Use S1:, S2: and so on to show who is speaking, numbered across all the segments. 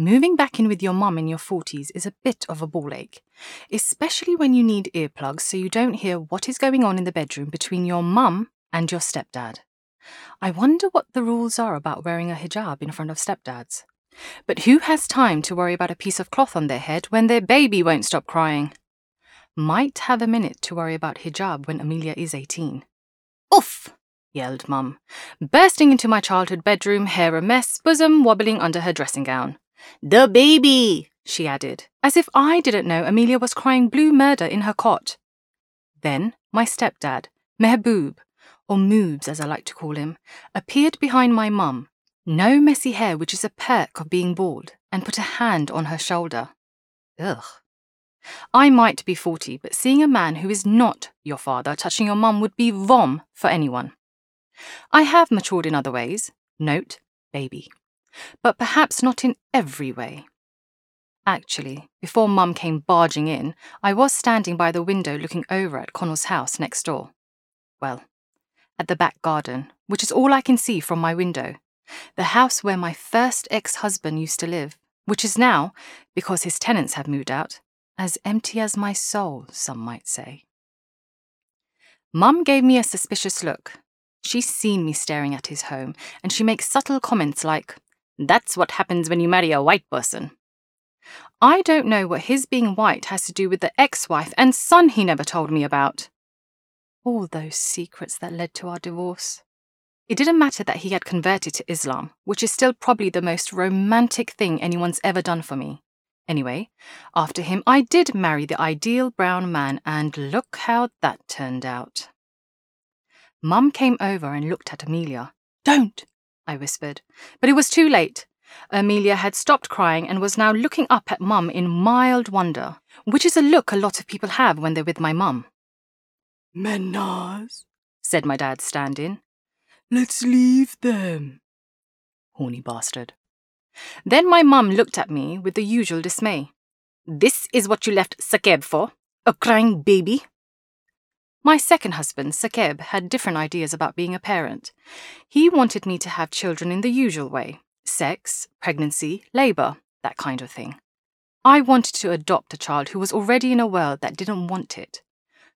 S1: Moving back in with your mum in your 40s is a bit of a ball ache, especially when you need earplugs so you don't hear what is going on in the bedroom between your mum and your stepdad. I wonder what the rules are about wearing a hijab in front of stepdads. But who has time to worry about a piece of cloth on their head when their baby won't stop crying? Might have a minute to worry about hijab when Amelia is 18. Oof! yelled Mum, bursting into my childhood bedroom, hair a mess, bosom wobbling under her dressing gown. The baby, she added, as if I didn't know Amelia was crying blue murder in her cot. Then my stepdad, Mehboob, or Moobs as I like to call him, appeared behind my mum, no messy hair, which is a perk of being bald, and put a hand on her shoulder. Ugh. I might be 40, but seeing a man who is not your father touching your mum would be vom for anyone. I have matured in other ways, note, baby, but perhaps not in every way. Actually, before Mum came barging in, I was standing by the window looking over at Conall's house next door. Well, at the back garden, which is all I can see from my window, the house where my first ex husband used to live, which is now, because his tenants have moved out, as empty as my soul, some might say. Mum gave me a suspicious look. She's seen me staring at his home, and she makes subtle comments like, That's what happens when you marry a white person. I don't know what his being white has to do with the ex wife and son he never told me about. All those secrets that led to our divorce. It didn't matter that he had converted to Islam, which is still probably the most romantic thing anyone's ever done for me. Anyway, after him, I did marry the ideal brown man, and look how that turned out. Mum came over and looked at Amelia. Don't, I whispered. But it was too late. Amelia had stopped crying and was now looking up at Mum in mild wonder, which is a look a lot of people have when they're with my mum.
S2: Mehnaz,
S1: said my dad, standing.
S2: Let's leave them.
S1: Horny bastard. Then my mum looked at me with the usual dismay. This is what you left Sakeb for? A crying baby? My second husband, Sakeb, had different ideas about being a parent. He wanted me to have children in the usual way sex, pregnancy, labour, that kind of thing. I wanted to adopt a child who was already in a world that didn't want it.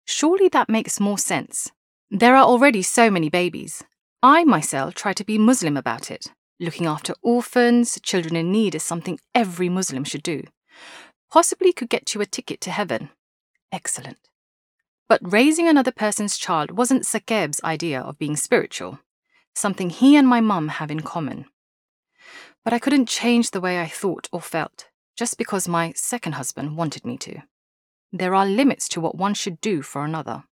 S1: Surely that makes more sense. There are already so many babies. I myself try to be Muslim about it. Looking after orphans, children in need is something every Muslim should do. Possibly could get you a ticket to heaven. Excellent. But raising another person's child wasn't Sakeb's idea of being spiritual, something he and my mum have in common. But I couldn't change the way I thought or felt just because my second husband wanted me to. There are limits to what one should do for another.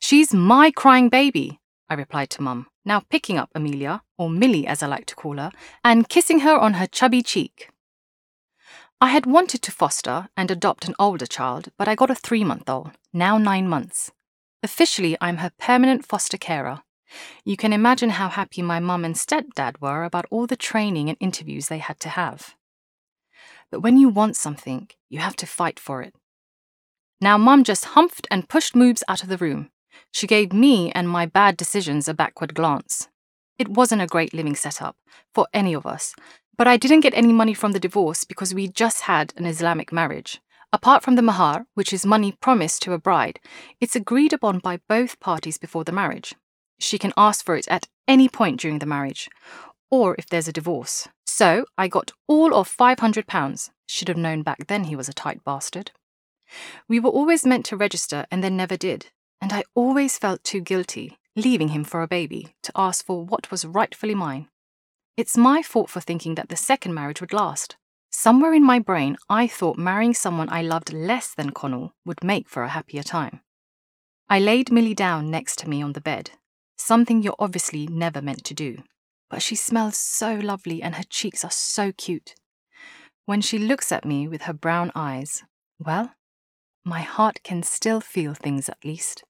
S1: She's my crying baby, I replied to Mum, now picking up Amelia, or Millie as I like to call her, and kissing her on her chubby cheek. I had wanted to foster and adopt an older child, but I got a three month old, now nine months. Officially, I'm her permanent foster carer. You can imagine how happy my mum and stepdad were about all the training and interviews they had to have. But when you want something, you have to fight for it. Now, mum just humphed and pushed Moobs out of the room, she gave me and my bad decisions a backward glance. It wasn't a great living setup for any of us, but I didn't get any money from the divorce because we just had an Islamic marriage. Apart from the mahar, which is money promised to a bride, it's agreed upon by both parties before the marriage. She can ask for it at any point during the marriage, or if there's a divorce. So I got all of £500. Should have known back then he was a tight bastard. We were always meant to register and then never did and I always felt too guilty, leaving him for a baby, to ask for what was rightfully mine. It's my fault for thinking that the second marriage would last. Somewhere in my brain, I thought marrying someone I loved less than Conall would make for a happier time. I laid Millie down next to me on the bed, something you're obviously never meant to do. But she smells so lovely and her cheeks are so cute. When she looks at me with her brown eyes, well, my heart can still feel things at least.